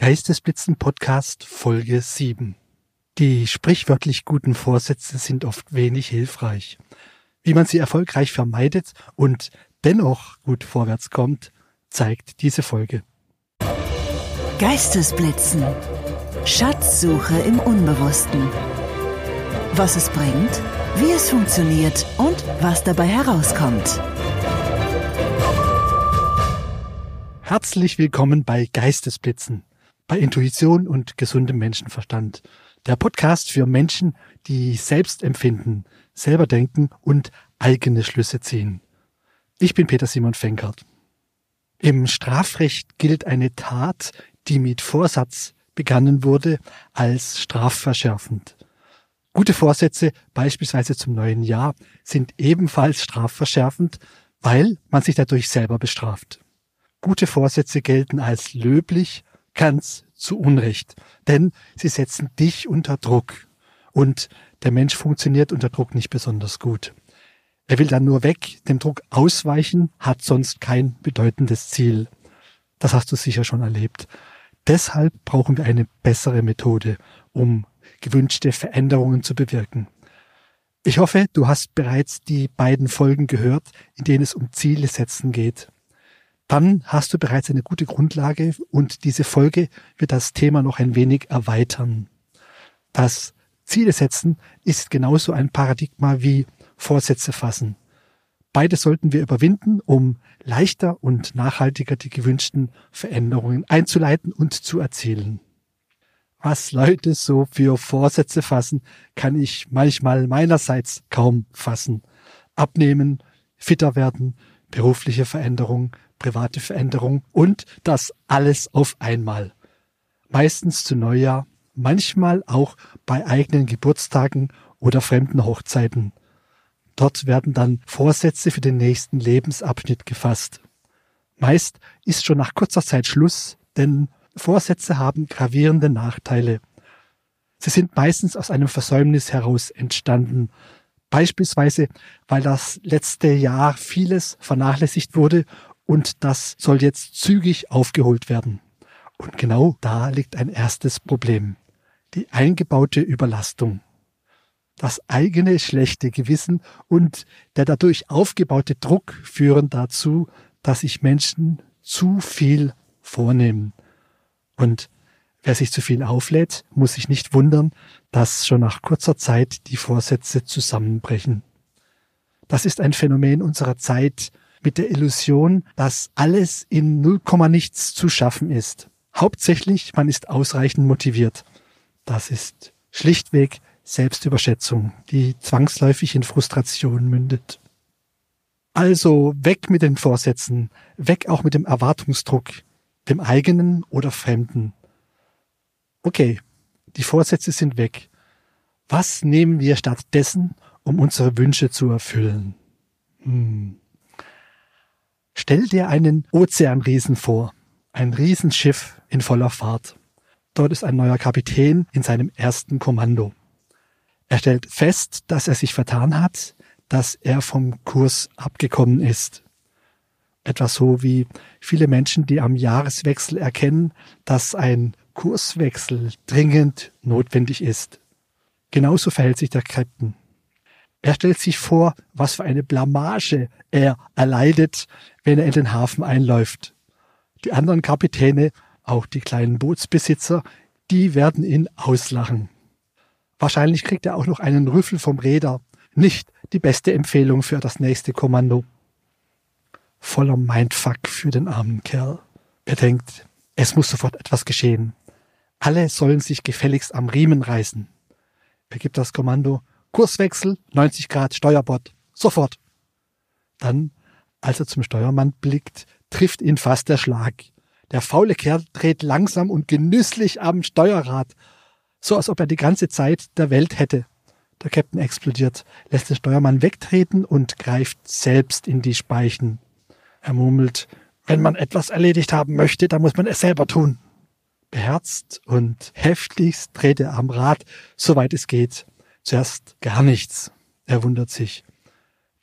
Geistesblitzen Podcast Folge 7. Die sprichwörtlich guten Vorsätze sind oft wenig hilfreich. Wie man sie erfolgreich vermeidet und dennoch gut vorwärts kommt, zeigt diese Folge. Geistesblitzen. Schatzsuche im Unbewussten. Was es bringt, wie es funktioniert und was dabei herauskommt. Herzlich willkommen bei Geistesblitzen bei Intuition und gesundem Menschenverstand. Der Podcast für Menschen, die selbst empfinden, selber denken und eigene Schlüsse ziehen. Ich bin Peter Simon Fenkert. Im Strafrecht gilt eine Tat, die mit Vorsatz begangen wurde, als strafverschärfend. Gute Vorsätze, beispielsweise zum neuen Jahr, sind ebenfalls strafverschärfend, weil man sich dadurch selber bestraft. Gute Vorsätze gelten als löblich ganz zu Unrecht, denn sie setzen dich unter Druck. Und der Mensch funktioniert unter Druck nicht besonders gut. Er will dann nur weg, dem Druck ausweichen, hat sonst kein bedeutendes Ziel. Das hast du sicher schon erlebt. Deshalb brauchen wir eine bessere Methode, um gewünschte Veränderungen zu bewirken. Ich hoffe, du hast bereits die beiden Folgen gehört, in denen es um Ziele setzen geht dann hast du bereits eine gute Grundlage und diese Folge wird das Thema noch ein wenig erweitern. Das Ziele setzen ist genauso ein Paradigma wie Vorsätze fassen. Beide sollten wir überwinden, um leichter und nachhaltiger die gewünschten Veränderungen einzuleiten und zu erzielen. Was Leute so für Vorsätze fassen, kann ich manchmal meinerseits kaum fassen. Abnehmen, fitter werden, berufliche Veränderung, private Veränderung und das alles auf einmal. Meistens zu Neujahr, manchmal auch bei eigenen Geburtstagen oder fremden Hochzeiten. Dort werden dann Vorsätze für den nächsten Lebensabschnitt gefasst. Meist ist schon nach kurzer Zeit Schluss, denn Vorsätze haben gravierende Nachteile. Sie sind meistens aus einem Versäumnis heraus entstanden, beispielsweise weil das letzte Jahr vieles vernachlässigt wurde und das soll jetzt zügig aufgeholt werden. Und genau da liegt ein erstes Problem. Die eingebaute Überlastung. Das eigene schlechte Gewissen und der dadurch aufgebaute Druck führen dazu, dass sich Menschen zu viel vornehmen. Und wer sich zu viel auflädt, muss sich nicht wundern, dass schon nach kurzer Zeit die Vorsätze zusammenbrechen. Das ist ein Phänomen unserer Zeit, mit der Illusion, dass alles in null nichts zu schaffen ist. Hauptsächlich, man ist ausreichend motiviert. Das ist schlichtweg Selbstüberschätzung, die zwangsläufig in Frustration mündet. Also weg mit den Vorsätzen, weg auch mit dem Erwartungsdruck, dem eigenen oder fremden. Okay, die Vorsätze sind weg. Was nehmen wir stattdessen, um unsere Wünsche zu erfüllen? Hm. Stell dir einen Ozeanriesen vor, ein Riesenschiff in voller Fahrt. Dort ist ein neuer Kapitän in seinem ersten Kommando. Er stellt fest, dass er sich vertan hat, dass er vom Kurs abgekommen ist. Etwas so wie viele Menschen, die am Jahreswechsel erkennen, dass ein Kurswechsel dringend notwendig ist. Genauso verhält sich der Captain. Er stellt sich vor, was für eine Blamage er erleidet, wenn er in den Hafen einläuft. Die anderen Kapitäne, auch die kleinen Bootsbesitzer, die werden ihn auslachen. Wahrscheinlich kriegt er auch noch einen Rüffel vom Räder. Nicht die beste Empfehlung für das nächste Kommando. Voller Mindfuck für den armen Kerl. Er denkt, es muss sofort etwas geschehen. Alle sollen sich gefälligst am Riemen reißen. Er gibt das Kommando, Kurswechsel, 90 Grad, Steuerbord, sofort. Dann, als er zum Steuermann blickt, trifft ihn fast der Schlag. Der faule Kerl dreht langsam und genüsslich am Steuerrad, so als ob er die ganze Zeit der Welt hätte. Der Captain explodiert, lässt den Steuermann wegtreten und greift selbst in die Speichen. Er murmelt, wenn man etwas erledigt haben möchte, dann muss man es selber tun. Beherzt und heftigst dreht er am Rad, soweit es geht. Zuerst gar nichts. Er wundert sich.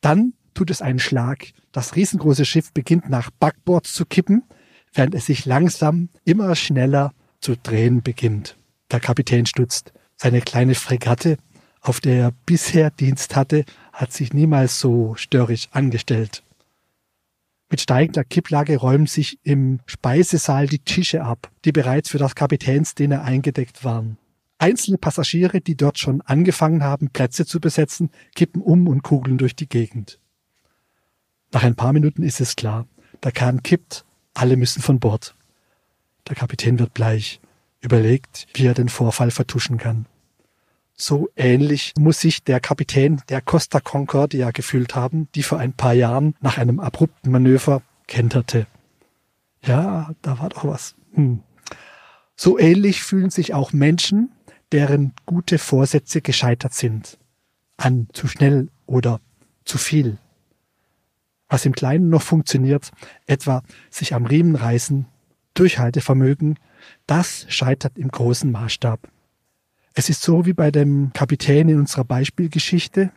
Dann tut es einen Schlag. Das riesengroße Schiff beginnt nach Backbord zu kippen, während es sich langsam immer schneller zu drehen beginnt. Der Kapitän stutzt. Seine kleine Fregatte, auf der er bisher Dienst hatte, hat sich niemals so störrisch angestellt. Mit steigender Kipplage räumen sich im Speisesaal die Tische ab, die bereits für das Kapitänsdiener eingedeckt waren. Einzelne Passagiere, die dort schon angefangen haben, Plätze zu besetzen, kippen um und kugeln durch die Gegend. Nach ein paar Minuten ist es klar. Der Kahn kippt, alle müssen von Bord. Der Kapitän wird bleich, überlegt, wie er den Vorfall vertuschen kann. So ähnlich muss sich der Kapitän der Costa Concordia gefühlt haben, die vor ein paar Jahren nach einem abrupten Manöver kenterte. Ja, da war doch was. Hm. So ähnlich fühlen sich auch Menschen, deren gute Vorsätze gescheitert sind. An zu schnell oder zu viel. Was im Kleinen noch funktioniert, etwa sich am Riemen reißen, Durchhaltevermögen, das scheitert im großen Maßstab. Es ist so wie bei dem Kapitän in unserer Beispielgeschichte.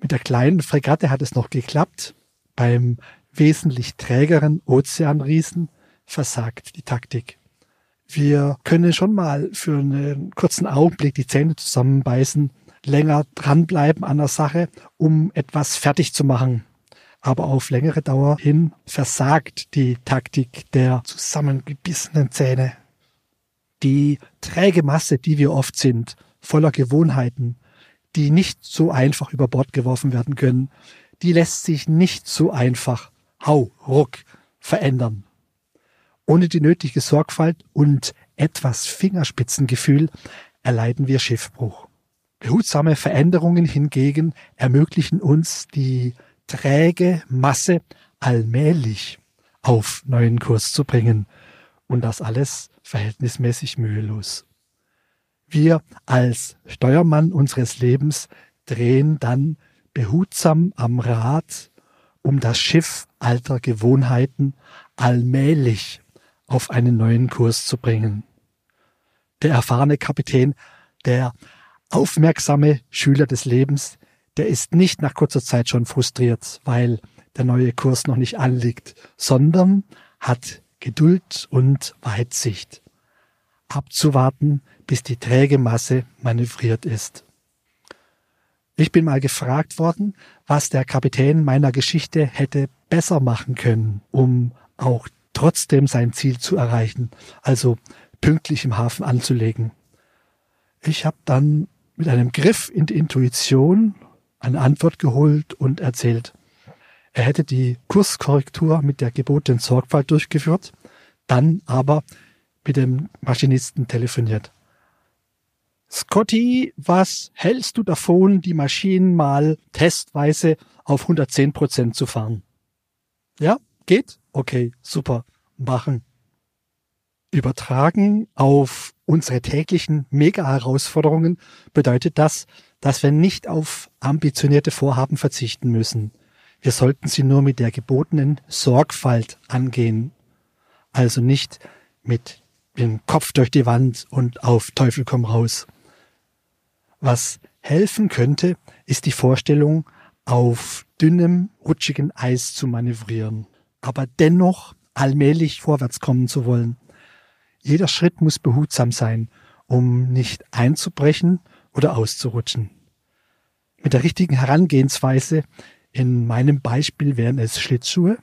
Mit der kleinen Fregatte hat es noch geklappt. Beim wesentlich trägeren Ozeanriesen versagt die Taktik. Wir können schon mal für einen kurzen Augenblick die Zähne zusammenbeißen, länger dranbleiben an der Sache, um etwas fertig zu machen. Aber auf längere Dauer hin versagt die Taktik der zusammengebissenen Zähne die träge Masse, die wir oft sind, voller Gewohnheiten, die nicht so einfach über Bord geworfen werden können, die lässt sich nicht so einfach, hau, ruck, verändern. Ohne die nötige Sorgfalt und etwas Fingerspitzengefühl erleiden wir Schiffbruch. Behutsame Veränderungen hingegen ermöglichen uns die träge Masse allmählich auf neuen Kurs zu bringen. Und das alles verhältnismäßig mühelos. Wir als Steuermann unseres Lebens drehen dann behutsam am Rad, um das Schiff alter Gewohnheiten allmählich auf einen neuen Kurs zu bringen. Der erfahrene Kapitän, der aufmerksame Schüler des Lebens, der ist nicht nach kurzer Zeit schon frustriert, weil der neue Kurs noch nicht anliegt, sondern hat Geduld und Weitsicht. Abzuwarten, bis die träge Masse manövriert ist. Ich bin mal gefragt worden, was der Kapitän meiner Geschichte hätte besser machen können, um auch trotzdem sein Ziel zu erreichen, also pünktlich im Hafen anzulegen. Ich habe dann mit einem Griff in die Intuition eine Antwort geholt und erzählt. Er hätte die Kurskorrektur mit der gebotenen Sorgfalt durchgeführt, dann aber mit dem Maschinisten telefoniert. Scotty, was hältst du davon, die Maschinen mal testweise auf 110 Prozent zu fahren? Ja, geht? Okay, super. Machen. Übertragen auf unsere täglichen Mega-Herausforderungen bedeutet das, dass wir nicht auf ambitionierte Vorhaben verzichten müssen. Wir sollten sie nur mit der gebotenen Sorgfalt angehen. Also nicht mit dem Kopf durch die Wand und auf Teufel komm raus. Was helfen könnte, ist die Vorstellung, auf dünnem, rutschigen Eis zu manövrieren, aber dennoch allmählich vorwärts kommen zu wollen. Jeder Schritt muss behutsam sein, um nicht einzubrechen oder auszurutschen. Mit der richtigen Herangehensweise in meinem Beispiel wären es Schlittschuhe,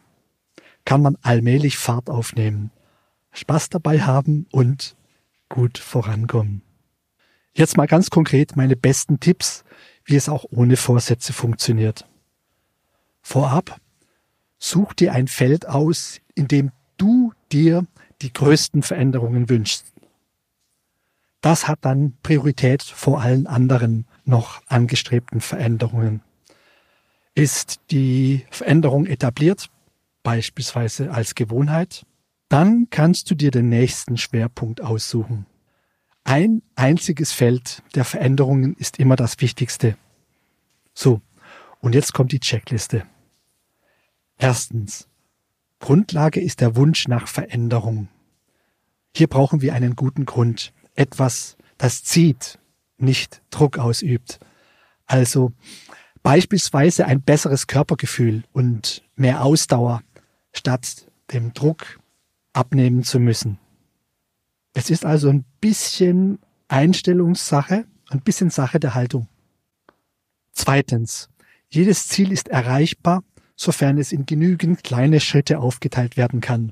kann man allmählich Fahrt aufnehmen, Spaß dabei haben und gut vorankommen. Jetzt mal ganz konkret meine besten Tipps, wie es auch ohne Vorsätze funktioniert. Vorab, such dir ein Feld aus, in dem du dir die größten Veränderungen wünschst. Das hat dann Priorität vor allen anderen noch angestrebten Veränderungen. Ist die Veränderung etabliert, beispielsweise als Gewohnheit, dann kannst du dir den nächsten Schwerpunkt aussuchen. Ein einziges Feld der Veränderungen ist immer das Wichtigste. So, und jetzt kommt die Checkliste. Erstens. Grundlage ist der Wunsch nach Veränderung. Hier brauchen wir einen guten Grund. Etwas, das zieht, nicht Druck ausübt. Also Beispielsweise ein besseres Körpergefühl und mehr Ausdauer, statt dem Druck abnehmen zu müssen. Es ist also ein bisschen Einstellungssache, ein bisschen Sache der Haltung. Zweitens, jedes Ziel ist erreichbar, sofern es in genügend kleine Schritte aufgeteilt werden kann,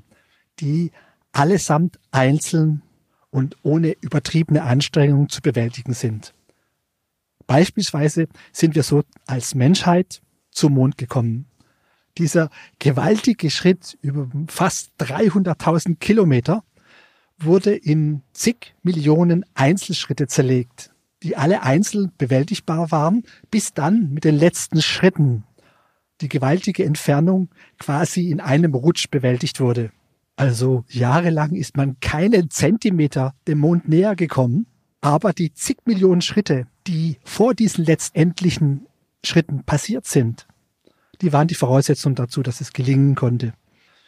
die allesamt einzeln und ohne übertriebene Anstrengung zu bewältigen sind. Beispielsweise sind wir so als Menschheit zum Mond gekommen. Dieser gewaltige Schritt über fast 300.000 Kilometer wurde in zig Millionen Einzelschritte zerlegt, die alle einzeln bewältigbar waren, bis dann mit den letzten Schritten die gewaltige Entfernung quasi in einem Rutsch bewältigt wurde. Also jahrelang ist man keinen Zentimeter dem Mond näher gekommen, aber die zig Millionen Schritte, die vor diesen letztendlichen Schritten passiert sind, die waren die Voraussetzung dazu, dass es gelingen konnte.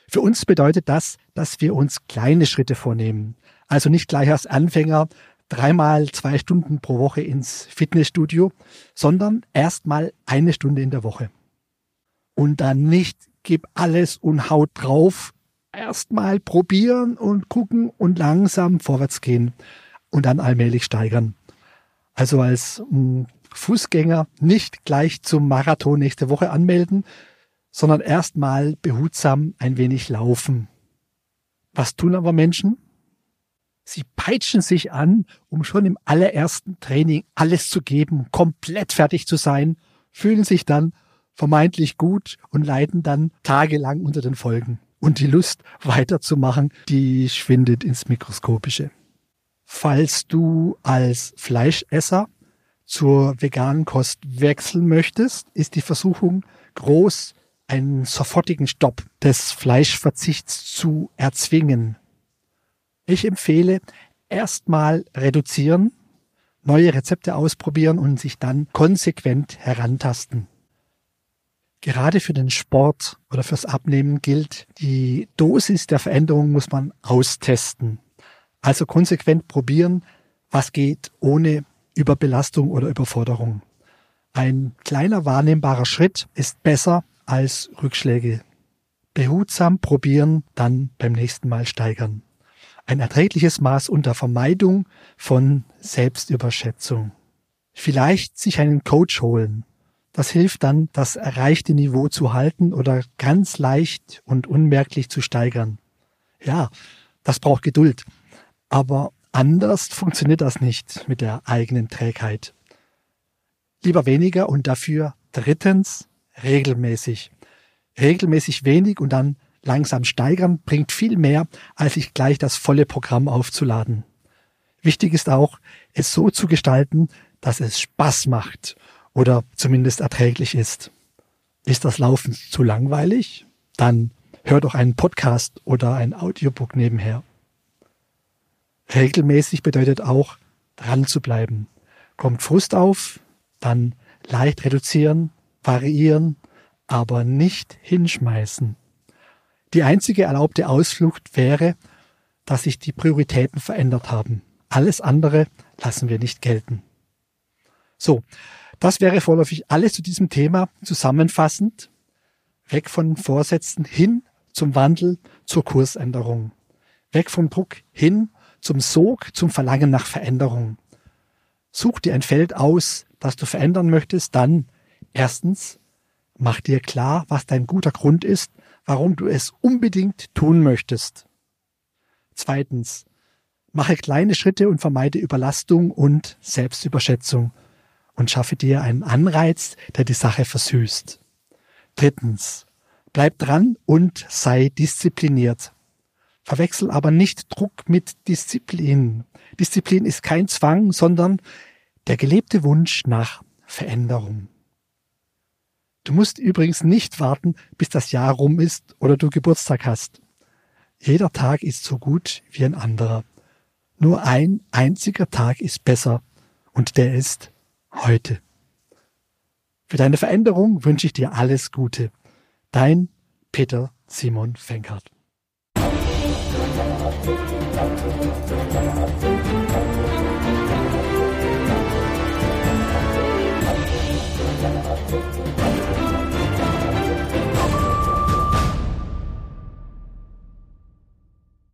Für uns bedeutet das, dass wir uns kleine Schritte vornehmen. Also nicht gleich als Anfänger dreimal zwei Stunden pro Woche ins Fitnessstudio, sondern erstmal eine Stunde in der Woche. Und dann nicht gib alles und haut drauf. Erstmal probieren und gucken und langsam vorwärts gehen und dann allmählich steigern. Also als hm, Fußgänger nicht gleich zum Marathon nächste Woche anmelden, sondern erstmal behutsam ein wenig laufen. Was tun aber Menschen? Sie peitschen sich an, um schon im allerersten Training alles zu geben, komplett fertig zu sein, fühlen sich dann vermeintlich gut und leiden dann tagelang unter den Folgen. Und die Lust weiterzumachen, die schwindet ins Mikroskopische. Falls du als Fleischesser zur veganen Kost wechseln möchtest, ist die Versuchung groß, einen sofortigen Stopp des Fleischverzichts zu erzwingen. Ich empfehle erstmal reduzieren, neue Rezepte ausprobieren und sich dann konsequent herantasten. Gerade für den Sport oder fürs Abnehmen gilt, die Dosis der Veränderung muss man austesten. Also konsequent probieren, was geht ohne Überbelastung oder Überforderung. Ein kleiner wahrnehmbarer Schritt ist besser als Rückschläge. Behutsam probieren, dann beim nächsten Mal steigern. Ein erträgliches Maß unter Vermeidung von Selbstüberschätzung. Vielleicht sich einen Coach holen. Das hilft dann, das erreichte Niveau zu halten oder ganz leicht und unmerklich zu steigern. Ja, das braucht Geduld. Aber anders funktioniert das nicht mit der eigenen Trägheit. Lieber weniger und dafür drittens regelmäßig regelmäßig wenig und dann langsam steigern bringt viel mehr, als sich gleich das volle Programm aufzuladen. Wichtig ist auch, es so zu gestalten, dass es Spaß macht oder zumindest erträglich ist. Ist das Laufen zu langweilig? Dann hör doch einen Podcast oder ein Audiobook nebenher. Regelmäßig bedeutet auch, dran zu bleiben. Kommt Frust auf, dann leicht reduzieren, variieren, aber nicht hinschmeißen. Die einzige erlaubte Ausflucht wäre, dass sich die Prioritäten verändert haben. Alles andere lassen wir nicht gelten. So, das wäre vorläufig alles zu diesem Thema zusammenfassend. Weg von Vorsätzen hin zum Wandel, zur Kursänderung. Weg vom Druck hin zum Sog, zum Verlangen nach Veränderung. Such dir ein Feld aus, das du verändern möchtest, dann erstens Mach dir klar, was dein guter Grund ist, warum du es unbedingt tun möchtest. Zweitens, mache kleine Schritte und vermeide Überlastung und Selbstüberschätzung und schaffe dir einen Anreiz, der die Sache versüßt. Drittens, bleib dran und sei diszipliniert. Verwechsel aber nicht Druck mit Disziplin. Disziplin ist kein Zwang, sondern der gelebte Wunsch nach Veränderung. Du musst übrigens nicht warten, bis das Jahr rum ist oder du Geburtstag hast. Jeder Tag ist so gut wie ein anderer. Nur ein einziger Tag ist besser und der ist heute. Für deine Veränderung wünsche ich dir alles Gute. Dein Peter Simon Fenkert.